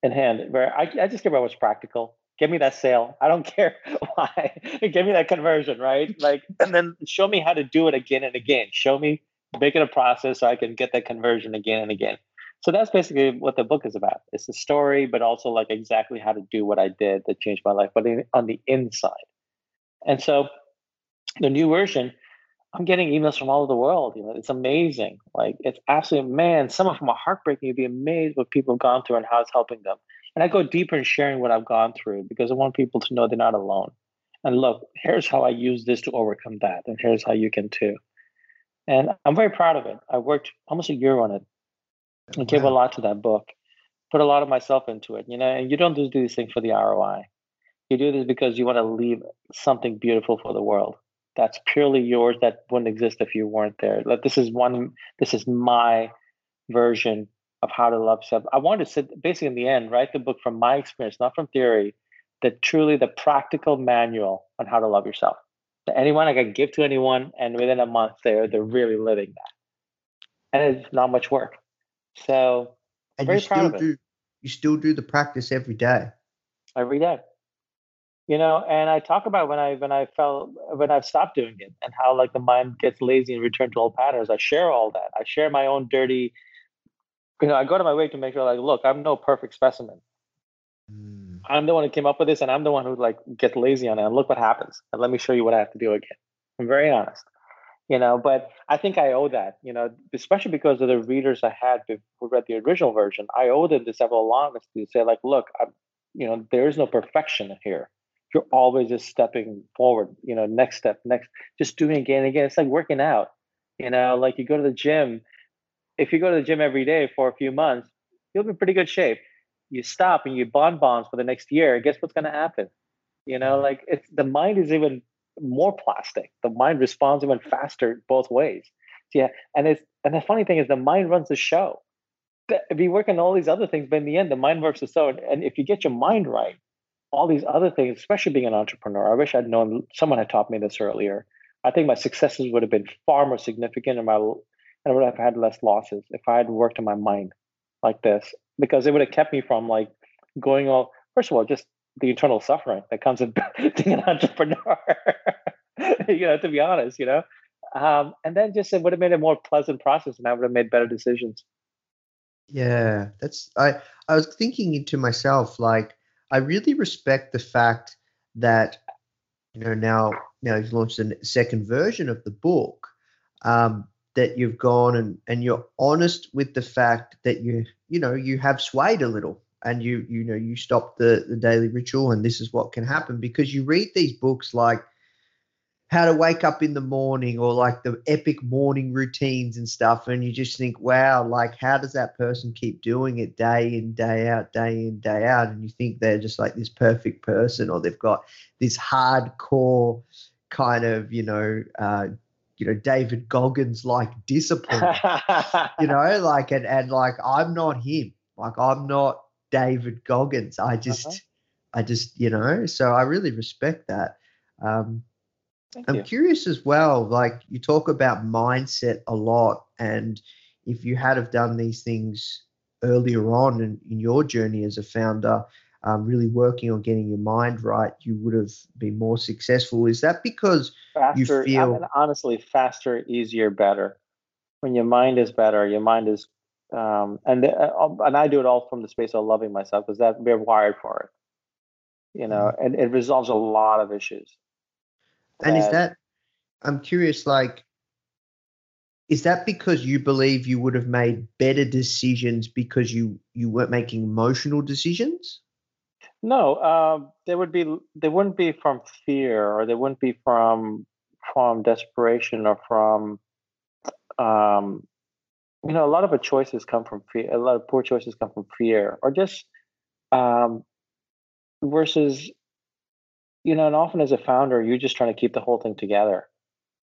S3: in hand, where I, I just care about what's practical. Give me that sale. I don't [LAUGHS] care why. Give me that conversion, right? Like, and then show me how to do it again and again. Show me, make it a process so I can get that conversion again and again. So that's basically what the book is about. It's a story, but also like exactly how to do what I did that changed my life, but in, on the inside. And so the new version, I'm getting emails from all over the world. You know, it's amazing. Like it's absolutely man. Some of them are heartbreaking. You'd be amazed what people have gone through and how it's helping them. And I go deeper in sharing what I've gone through because I want people to know they're not alone. And look, here's how I use this to overcome that, and here's how you can too. And I'm very proud of it. I worked almost a year on it I gave a lot to that book, put a lot of myself into it, you know, and you don't just do these things for the ROI. You do this because you want to leave something beautiful for the world. That's purely yours that wouldn't exist if you weren't there. Like this is one this is my version of how to love self. I wanted to sit basically in the end, write the book from my experience, not from theory, that truly the practical manual on how to love yourself. To anyone I can give to anyone, and within a month they're they're really living that. And it's not much work. So
S1: and you still do you still do the practice every day.
S3: Every day. You know, and I talk about when I when I felt when I've stopped doing it and how like the mind gets lazy and return to old patterns. I share all that. I share my own dirty, you know, I go to my way to make sure like, look, I'm no perfect specimen. Mm. I'm the one who came up with this, and I'm the one who like gets lazy on it. And look what happens. And let me show you what I have to do again. I'm very honest, you know. But I think I owe that, you know, especially because of the readers I had who read the original version. I owe them this honesty to say, like, look, I'm, you know, there is no perfection here. You're always just stepping forward, you know, next step, next, just doing again and again. It's like working out, you know, like you go to the gym. If you go to the gym every day for a few months, you'll be in pretty good shape you stop and you bond bonds for the next year, guess what's going to happen? You know, like it's the mind is even more plastic. The mind responds even faster both ways. Yeah, and it's and the funny thing is the mind runs the show. We work on all these other things, but in the end, the mind works the show. And if you get your mind right, all these other things, especially being an entrepreneur, I wish I'd known someone had taught me this earlier. I think my successes would have been far more significant, and my and I would have had less losses if I had worked on my mind like this because it would have kept me from like going all first of all just the internal suffering that comes with [LAUGHS] being an entrepreneur. [LAUGHS] You know to be honest you know? Um, and then just it would have made a more pleasant process and i would have made better decisions.
S1: Yeah that's i i was thinking to myself like i really respect the fact that you know now now you've launched a second version of the book um, that you've gone and and you're honest with the fact that you you know you have swayed a little and you you know you stop the the daily ritual and this is what can happen because you read these books like how to wake up in the morning or like the epic morning routines and stuff and you just think wow like how does that person keep doing it day in day out day in day out? And you think they're just like this perfect person or they've got this hardcore kind of you know uh, you know David Goggins like discipline, you [LAUGHS] know, like and and like I'm not him, like I'm not David Goggins. I just, uh-huh. I just, you know, so I really respect that. Um, Thank I'm you. curious as well. Like you talk about mindset a lot, and if you had have done these things earlier on in, in your journey as a founder, um, really working on getting your mind right, you would have been more successful. Is that because
S3: faster,
S1: you feel
S3: I mean, honestly faster, easier, better? When your mind is better, your mind is, um, and the, uh, and I do it all from the space of loving myself because that we're wired for it. You know, mm-hmm. and it resolves a lot of issues.
S1: And is that? I'm curious, like. Is that because you believe you would have made better decisions because you you weren't making emotional decisions?
S3: No, um, they would be. They wouldn't be from fear, or they wouldn't be from from desperation, or from. Um, you know, a lot of our choices come from fear. A lot of poor choices come from fear, or just um, versus. You know, and often as a founder, you're just trying to keep the whole thing together.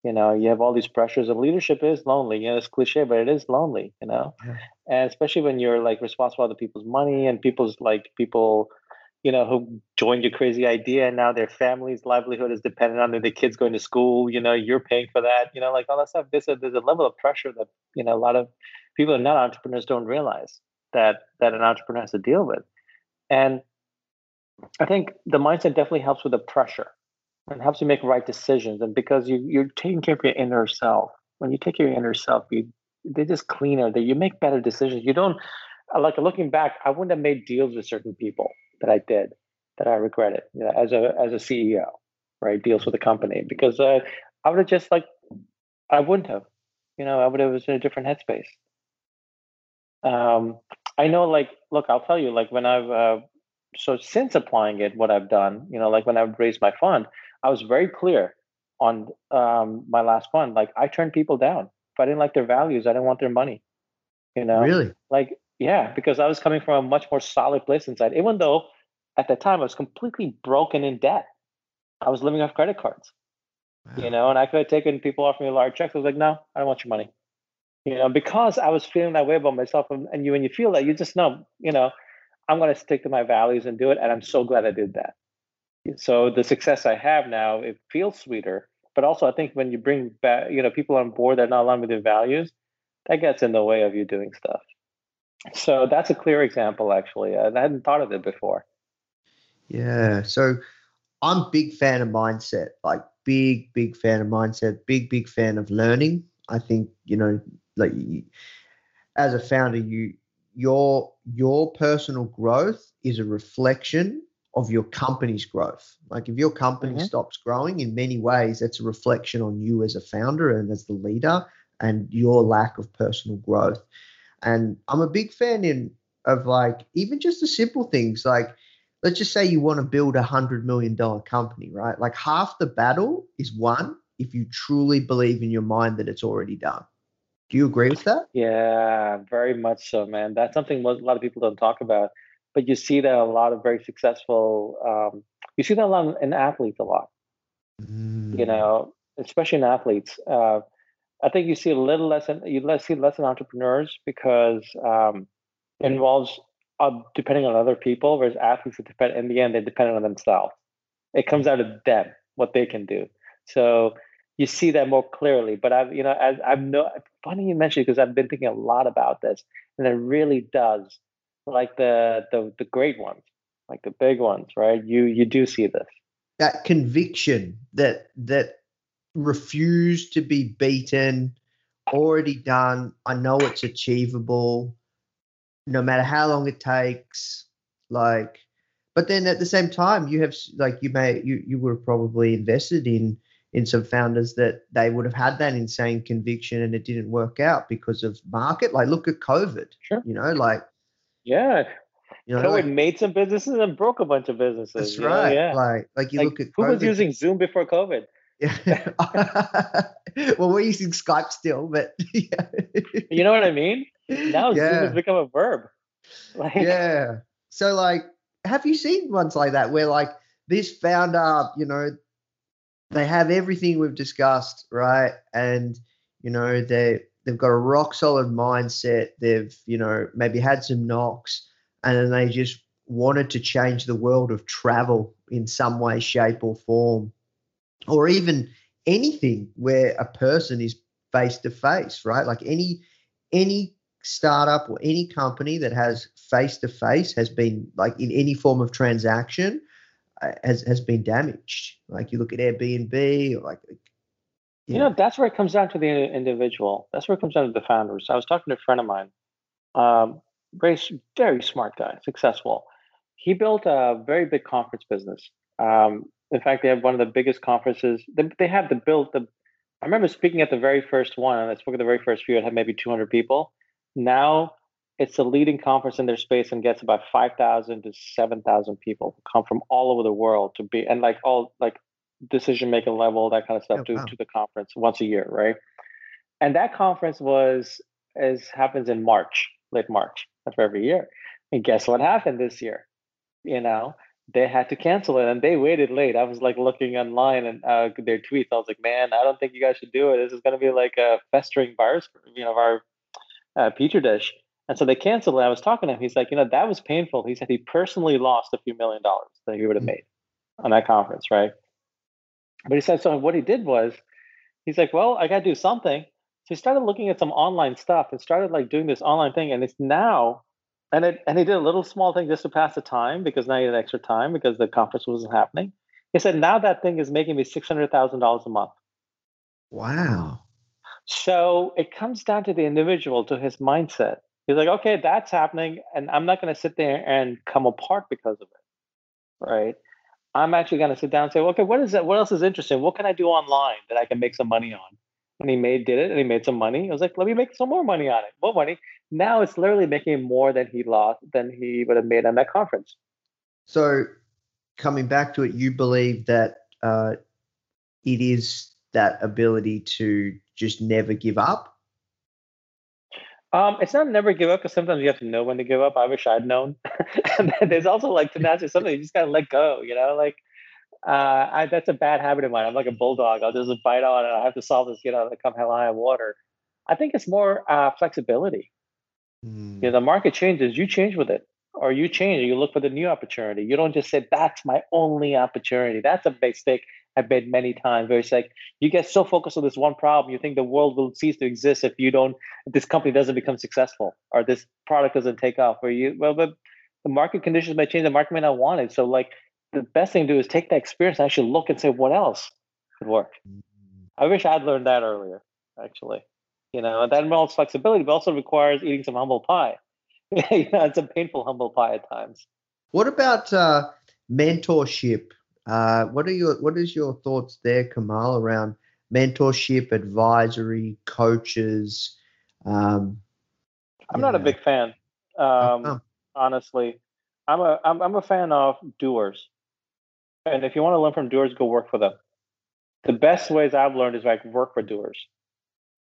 S3: You know, you have all these pressures of leadership is lonely. You know, it's cliche, but it is lonely. You know, yeah. and especially when you're like responsible for other people's money and people's like people you know, who joined your crazy idea and now their family's livelihood is dependent on the kids going to school, you know, you're paying for that, you know, like all that stuff. There's a there's a level of pressure that, you know, a lot of people are not entrepreneurs don't realize that that an entrepreneur has to deal with. And I think the mindset definitely helps with the pressure and helps you make right decisions. And because you you're taking care of your inner self. When you take care of your inner self, you they're just cleaner. That you make better decisions. You don't like looking back, I wouldn't have made deals with certain people that I did that I regretted you know, as a as a CEO, right? Deals with a company because uh, I would have just like I wouldn't have, you know, I would have was in a different headspace. Um, I know, like, look, I'll tell you, like when I've uh, so since applying it, what I've done, you know, like when I've raised my fund, I was very clear on um, my last fund. Like I turned people down if I didn't like their values, I didn't want their money. You know,
S1: really,
S3: like yeah, because I was coming from a much more solid place inside, even though at the time I was completely broken in debt. I was living off credit cards, wow. you know, and I could have taken people offering me large checks. I was like, no, I don't want your money, you know, because I was feeling that way about myself. And, and you, when you feel that, you just know, you know, I'm going to stick to my values and do it. And I'm so glad I did that. So the success I have now, it feels sweeter. But also, I think when you bring back, you know, people on board that are not aligned with their values, that gets in the way of you doing stuff. So that's a clear example, actually. I hadn't thought of it before.
S1: Yeah. So I'm big fan of mindset, like big, big fan of mindset, big, big fan of learning. I think, you know, like as a founder, you your your personal growth is a reflection of your company's growth. Like if your company
S3: Mhm.
S1: stops growing, in many ways, that's a reflection on you as a founder and as the leader, and your lack of personal growth. And I'm a big fan in of like even just the simple things like let's just say you want to build a hundred million dollar company, right? Like half the battle is won if you truly believe in your mind that it's already done. Do you agree with that?
S3: Yeah, very much so, man. That's something a lot of people don't talk about, but you see that a lot of very successful. Um, you see that a lot in athletes a lot.
S1: Mm.
S3: You know, especially in athletes. Uh, I think you see a little less in you see less in entrepreneurs because um, it involves uh, depending on other people, whereas athletes depend in the end they're dependent on themselves. It comes out of them what they can do. So you see that more clearly. But I've you know as I've no funny you mentioned because I've been thinking a lot about this, and it really does. Like the the the great ones, like the big ones, right? You you do see this.
S1: that conviction that that refuse to be beaten already done i know it's achievable no matter how long it takes like but then at the same time you have like you may you you would have probably invested in in some founders that they would have had that insane conviction and it didn't work out because of market like look at covid
S3: Sure.
S1: you know like
S3: Yeah,
S1: you know
S3: COVID
S1: like,
S3: made some businesses and broke a bunch of businesses.
S1: that's
S3: you know?
S1: right
S3: Yeah.
S1: like like you
S3: Like,
S1: look at
S3: who was using Zoom before COVID?
S1: Yeah. [LAUGHS] well, we're using Skype still, but [LAUGHS] yeah.
S3: You know what I mean? Now Zoom has become a verb. Like,
S1: yeah. So, like, have you seen ones like that where, like, this founder, you know, they have everything we've discussed, right? And you know, they they've got a rock solid mindset. They've, you know, maybe had some knocks, and then they just wanted to change the world of travel in some way, shape, or form or even anything where a person is face to face right like any any startup or any company that has face to face has been like in any form of transaction uh, has has been damaged like you look at airbnb or like
S3: You know, that's where it comes down to the individual. That's where it comes down to the founders. I was talking to a friend of mine, um, very, very smart guy, successful. He built a very big conference business. Um, in fact, they have one of the biggest conferences. They, they have the built the. I remember speaking at the very first one, and I spoke at the very first few. It had maybe 200 people. Now it's the leading conference in their space and gets about 5,000 to 7,000 people who come from all over the world to be and like all like decision making level, that kind of stuff
S1: Oh,
S3: to,
S1: wow.
S3: to the conference once a year, right? And that conference was as happens in March, late March of every year. And guess what happened this year? You know, they had to cancel it and they waited late. I was like looking online and uh, their tweets. I was like, man, I don't think you guys should do it. This is going to be like a festering virus, you know, our uh, petri dish. And so they canceled it. I was talking to him. He's like, you know, that was painful. He said he personally lost a few million dollars that he would have
S1: Mm.
S3: made on that conference, right? But he said, so what he did was, he's like, well, I got to do something. So he started looking at some online stuff and started like doing this online thing. And it's now, and it, and he did a little small thing just to pass the time because now he had extra time because the conference wasn't happening. He said, now that thing is making me $600,000 a month.
S1: wow
S3: So it comes down to the individual, to his mindset. He's like, okay, that's happening, and I'm not going to sit there and come apart because of it, right? I'm actually going to sit down and say, okay, what is that? What else is interesting? What can I do online that I can make some money on? And he made did it, and he made some money. I was like, let me make some more money on it, more money. Now it's literally making more than he lost than he would have made on that conference.
S1: so coming back to it you believe that uh, it is that ability to just never give up
S3: Um, it's not never give up because sometimes you have to know when to give up. I wish I'd known. [LAUGHS] and there's also like tenacity, something you just gotta let go. You know, like uh, I, that's a bad habit of mine. I'm like a bulldog. I'll just bite on it. I have to solve this. You know, come hell high water. I think it's more uh, flexibility.
S1: Hmm.
S3: You know, the market changes. You change with it, or you change. Or you look for the new opportunity. You don't just say that's my only opportunity. That's a mistake I've made many times. Where it's like you get so focused on this one problem, you think the world will cease to exist if you don't. If this company doesn't become successful, or this product doesn't take off. Or you well, but the market conditions may change. The market may not want it. So like the best thing to do is take that experience and actually look and say what else could work. I wish I'd learned that earlier. Actually, you know, that involves flexibility, but also requires eating some humble pie. [LAUGHS] you know, it's a painful humble pie at times.
S1: What about uh, mentorship. Uh, what are your what is your thoughts there, Kamal, around mentorship, advisory, coaches? Um,
S3: I'm not a big fan. Um,
S1: come?
S3: honestly, I'm a I'm, I'm a fan of doers. And if you want to learn from doers, go work for them. The best ways I've learned is like work for doers.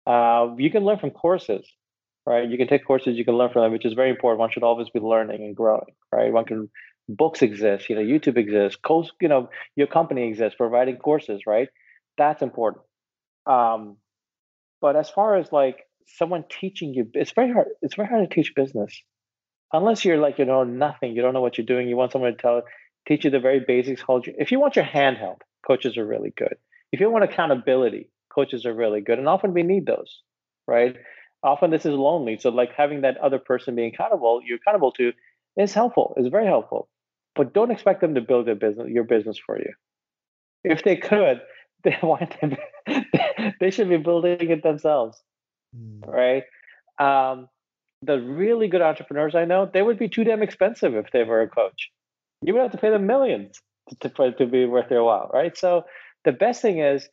S3: Uh, you can learn from courses, right? You can take courses, you can learn from them, which is very important. One should always be learning and growing, right? One can books exist, you know, YouTube exists, coach, you know, your company exists, providing courses, right? That's important. Um, but as far as like someone teaching you, it's very hard. It's very hard to teach business unless you're like you know nothing. You don't know what you're doing. You want someone to tell, teach you the very basics. Hold you. If you want your hand held, coaches are really good. If you want accountability, coaches are really good, and often we need those, right? Often this is lonely, so like having that other person being accountable, you're accountable to, is helpful. Is very helpful. But don't expect them to build their business, your business for you. If they could, they want them, they should be building it themselves
S1: Mm.
S3: right? Um, the really good entrepreneurs I know, they would be too damn expensive if they were a coach. You would have to pay them millions to, to, to be worth their while, right? So the best thing is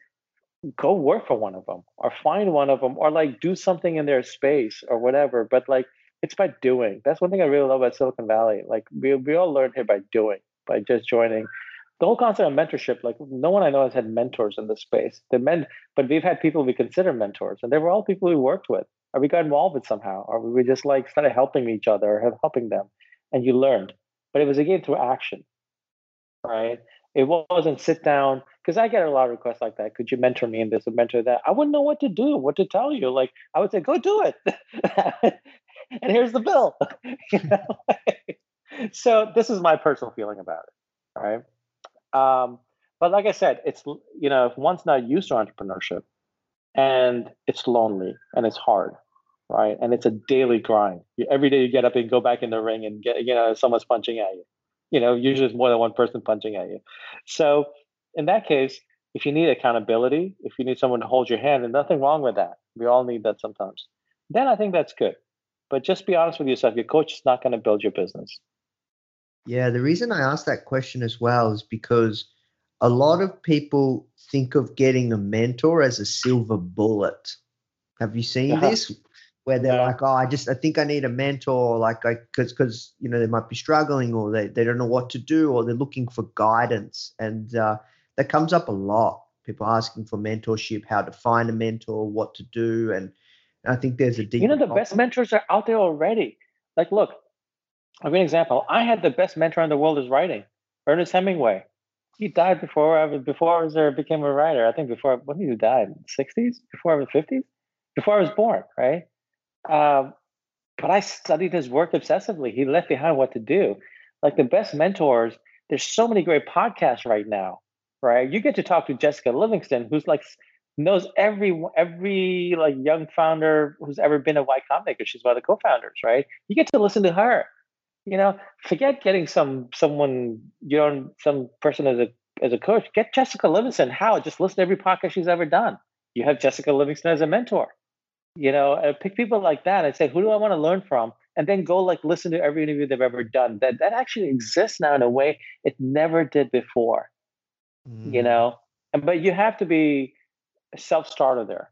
S3: go work for one of them or find one of them or like do something in their space or whatever. But like it's by doing. That's one thing I really love about Silicon Valley. Like we, we all learn here by doing, by just joining. The whole concept of mentorship, like no one I know has had mentors in this space. The men, but we've had people we consider mentors, and they were all people we worked with, or we got involved with somehow, or we just like started helping each other or helping them, and you learned. But it was again through action, right? It wasn't sit down because I get a lot of requests like that. Could you mentor me in this or mentor that? I wouldn't know what to do, what to tell you. Like I would say, go do it, [LAUGHS] and here's the bill. [LAUGHS] you know? [LAUGHS] so this is my personal feeling about it, right? Um, but like I said, it's you know if one's not used to entrepreneurship, and it's lonely and it's hard, right? And it's a daily grind. You, every day you get up and go back in the ring and get you know someone's punching at you. You know, usually it's more than one person punching at you. So in that case, if you need accountability, if you need someone to hold your hand, and nothing wrong with that. We all need that sometimes. Then I think that's good. But just be honest with yourself. Your coach is not going to build your business.
S1: Yeah, the reason I asked that question as well is because a lot of people think of getting a mentor as a silver bullet. Have you seen
S3: Uh-huh.
S1: this? Where they're
S3: Yeah.
S1: like, oh, I just I think I need a mentor, like I because because you know they might be struggling or they, they don't know what to do or they're looking for guidance, and uh, that comes up a lot. People asking for mentorship, how to find a mentor, what to do, and I think there's a deep.
S3: You know, the best mentors are out there already. Like, look, I'll give an example. I had the best mentor in the world is writing, Ernest Hemingway. He died before I was before I was there, became a writer. I think before when did he die? Sixties? Before I was fifties? Before I was born, right? Um, but I studied his work obsessively. He left behind what to do. Like the best mentors, there's so many great podcasts right now, right? You get to talk to Jessica Livingston, who's like knows every every like young founder who's ever been a Y Combinator. She's one of the co-founders, right? You get to listen to her. You know, forget getting some someone you know some person as a as a coach. Get Jessica Livingston. How? Just listen to every podcast she's ever done. You have Jessica Livingston as a mentor. You know, uh, pick people like that and say, who do I want to learn from? And then go like listen to every interview they've ever done. That that actually exists now in a way it never did before.
S1: Mm.
S3: You know, and but you have to be a self-starter there.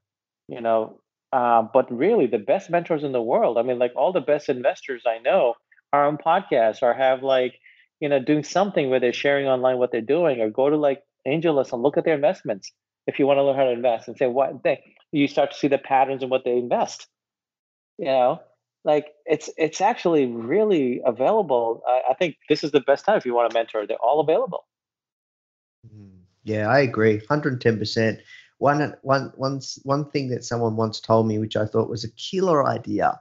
S3: You know, uh, but really the best mentors in the world. I mean, like all the best investors I know are on podcasts or have like you know doing something where they're sharing online what they're doing or go to like AngelList and look at their investments if you want to learn how to invest and say what they you start to see the patterns in what they invest. You know, like it's it's actually really available. I, I think this is the best time if you want to mentor. They're all available.
S1: Mm. Yeah, I agree, hundred and ten percent. One, one, one, one thing that someone once told me, which I thought was a killer idea,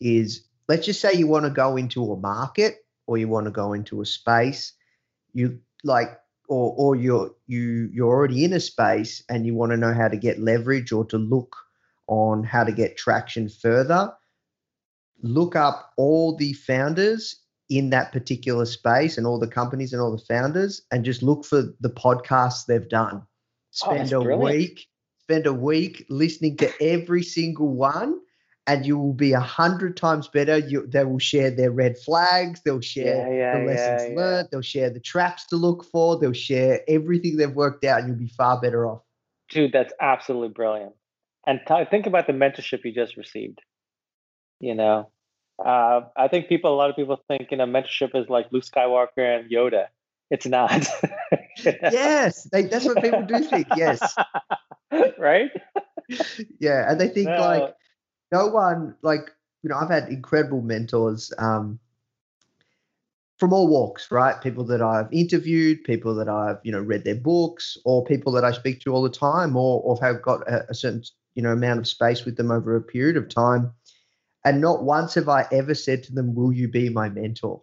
S1: is let's just say you want to go into a market or you want to go into a space, you like, or or you're you you're already in a space and you want to know how to get leverage or to look on how to get traction further. Look up all the founders in that particular space and all the companies and all the founders and just look for the podcasts they've done.
S3: Oh,
S1: Spend
S3: that's
S1: a
S3: brilliant.
S1: week, spend a week listening to every single one and you will be a hundred times better. You, they will share their red flags. They'll share
S3: Yeah, yeah,
S1: the lessons
S3: yeah,
S1: learned. They'll share the traps to look for. They'll share everything they've worked out, and you'll be far better off.
S3: Dude, that's absolutely brilliant. And t- think about the mentorship you just received. You know, uh, I think people, a lot of people think, you know, mentorship is like Luke Skywalker and Yoda. It's not. [LAUGHS]
S1: yes, they, that's what people do think. Yes, [LAUGHS]
S3: right? [LAUGHS]
S1: yeah, and they think
S3: No.
S1: like no one like you know I've had incredible mentors um, from all walks, right? People that I've interviewed, people that I've you know read their books, or people that I speak to all the time, or or have got a, a certain you know amount of space with them over a period of time. And not once have I ever said to them, "Will you be my mentor?"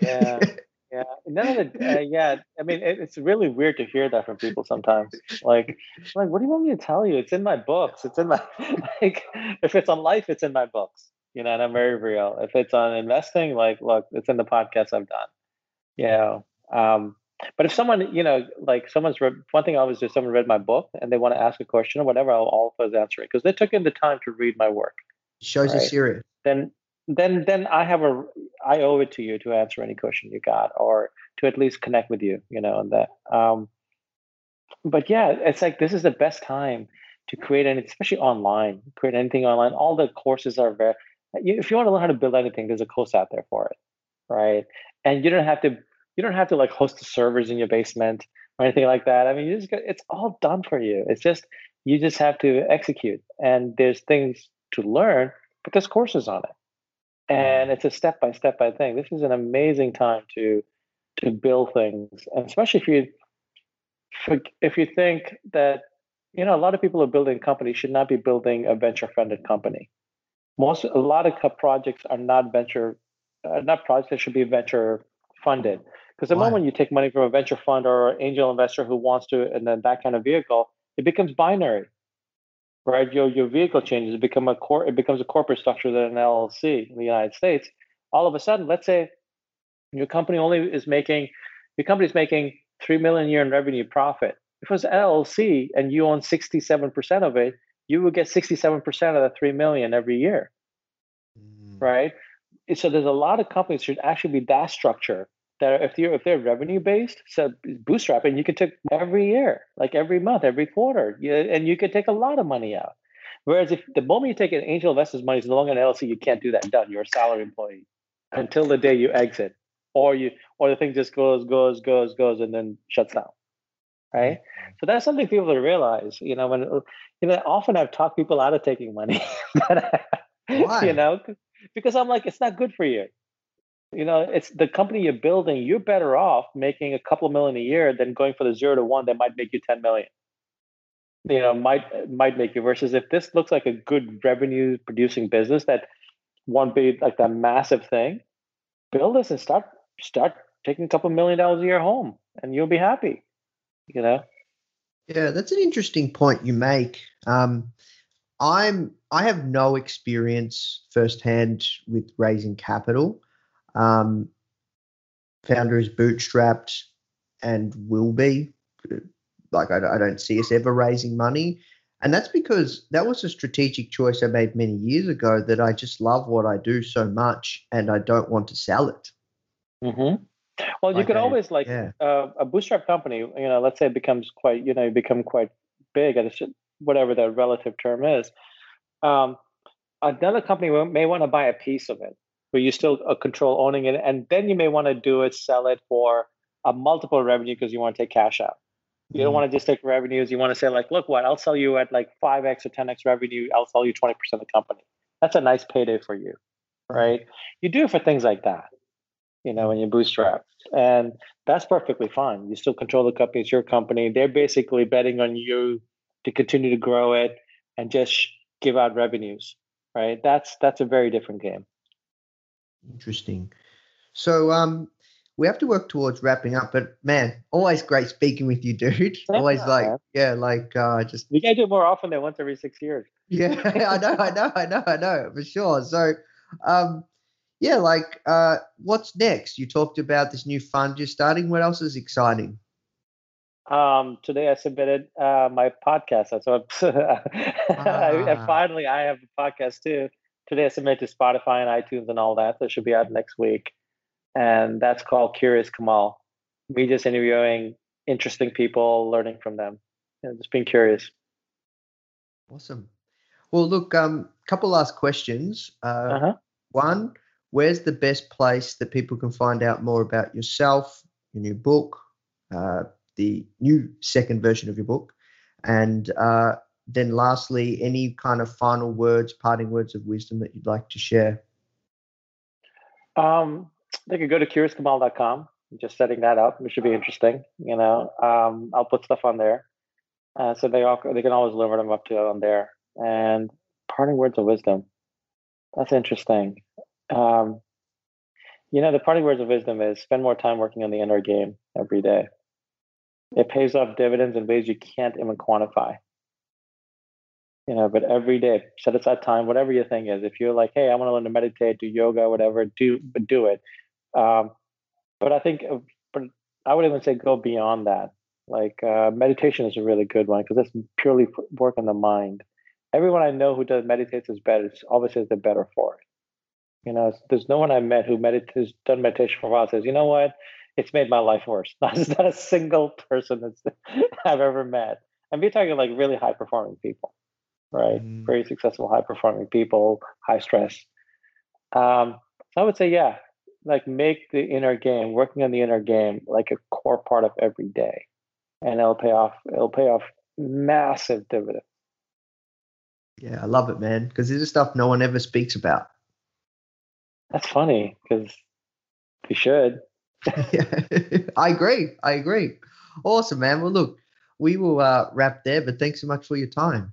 S3: yeah [LAUGHS] yeah none of the uh, [LAUGHS] yeah i mean it, it's really weird to hear that from people sometimes like like what do you want me to tell you it's in my books it's in my [LAUGHS] like if it's on life it's in my books you know and i'm very real if it's on investing like look it's in the podcast i've done you know um but if someone you know like someone's read one thing i always do someone read my book and they want to ask a question or whatever i'll always answer it because they took in the time to read my work
S1: Shows
S3: Right.
S1: are serious.
S3: then then then I have a I owe it to you to answer any question you got or to at least connect with you, you know, and that um but yeah, it's like this is the best time to create any especially online, create anything online. All the courses are very if you want to learn how to build anything, there's a course out there for it. Right. And you don't have to you don't have to like host the servers in your basement or anything like that. I mean, you just it's all done for you. It's just you just have to execute and there's things to learn, but there's courses on it and it's a step by step by thing. This is an amazing time to to build things, and especially if you if you think that you know a lot of people are building companies should not be building a venture funded company. Most a lot of projects are not venture uh, not projects that should be venture funded because the
S1: Why?
S3: moment you take money from a venture fund or an angel investor who wants to and then that kind of vehicle, it becomes binary right? Your your vehicle changes, it become a cor- it becomes a corporate structure than an LLC in the United States. All of a sudden, let's say your company only is making your company is making three million a year in revenue profit. If it was LLC and you own sixty seven percent of it, you would get sixty seven percent of the three million every year, mm. right? So there's a lot of companies should actually be that structure that if you're if they're revenue based, so bootstrapping, you can take every year, like every month, every quarter, yeah, and you can take a lot of money out. Whereas if the moment you take an angel investor's money is no longer an LLC, you can't do that. Done. You're a salary employee until the day you exit, or you or the thing just goes, goes, goes, goes, and then shuts down. Right. Mm-hmm. So that's something people to realize. You know, when you know, often I've talked people out of taking money. [LAUGHS]
S1: Why?
S3: You know, because I'm like, it's not good for you. You know, it's the company you're building. You're better off making a couple million a year than going for the zero to one that might make you ten million. You know, might might make you versus if this looks like a good revenue producing business that won't be like that massive thing, build this and start start taking a couple million dollars a year home, and you'll be happy. You know.
S1: Yeah, that's an interesting point you make. Um, I'm I have no experience firsthand with raising capital. Um, Foundr is bootstrapped and will be. Like I, don't- I don't see us ever raising money, and that's because that was a strategic choice I made many years ago. That I just love what I do so much, and I don't want to sell it.
S3: Mm-hmm. Well, you
S1: Like
S3: could always like
S1: yeah.
S3: uh, a bootstrap company. You know, let's say it becomes quite, you know, you become quite big at a, whatever the relative term is. Um, another company may want to buy a piece of it, where you still uh, control owning it, and then you may want to do it, sell it for a multiple revenue because you want to take cash out. You don't
S1: Mhm.
S3: want to just take revenues. You want to say like, look, what I'll sell you at like five x or ten x revenue. I'll sell you twenty percent of the company. That's a nice payday for you, right? You do it for things like that you know, when you bootstrap. And that's perfectly fine. You still control the company, it's your company. They're basically betting on you to continue to grow it and just give out revenues. Right. That's that's a very different game.
S1: Interesting. So um we have to work towards wrapping up, but man, always great speaking with you, [LAUGHS] dude. always like
S3: man.
S1: yeah, like uh just
S3: We gotta do it more often than once every six years.
S1: yeah, [LAUGHS] I know, I know, I know, I know, for sure. So um yeah, like uh what's next? You talked about this new fund you're starting. What else is exciting?
S3: Um, today I submitted uh, my podcast. So [LAUGHS] I,
S1: Ah.
S3: finally I have a podcast too. Today I submitted to Spotify and iTunes and all that. It should be out next week. And that's called Curious Kamal. Me just interviewing interesting people, learning from them, and just being curious.
S1: Awesome. Well, look, um, couple last questions. Uh,
S3: Uh-huh.
S1: One, where's the best place that people can find out more about yourself, your new book, uh, the new second version of your book, and uh, then lastly, any kind of final words, parting words of wisdom that you'd like to share?
S3: Um, they could go to CuriousKamal.com. Just setting that up, which should be interesting. You know, um, I'll put stuff on there, uh, so they all they can always learn what I'm up to on there. And parting words of wisdom. That's interesting. Um, you know, the parting words of wisdom is spend more time working on the inner game every day. It pays off dividends in ways you can't even quantify. You know, but every day, set aside time, whatever your thing is. If you're like, hey, I want to learn to meditate, do yoga, whatever, do but do it. Um, but I think, uh, but I would even say go beyond that. Like uh, meditation is a really good one because it's purely work on the mind. Everyone I know who does meditates is better. It's obviously they're better for it. You know, there's no one I met who meditates done meditation for a while says, you know what, it's made my life worse. [LAUGHS] There's not a single person that's [LAUGHS] I've ever met. And we're talking like really high performing people, right?
S1: Mm.
S3: Very successful, high performing people, high stress. Um, so I would say, yeah, like make the inner game, working on the inner game, like a core part of every day, and it'll pay off. It'll pay off massive dividends.
S1: Yeah, I love it, man, because this is stuff no one ever speaks about.
S3: That's funny because we should. [LAUGHS]
S1: yeah, I agree. I agree. Awesome, man. Well, look, we will uh, wrap there, but thanks so much for your time.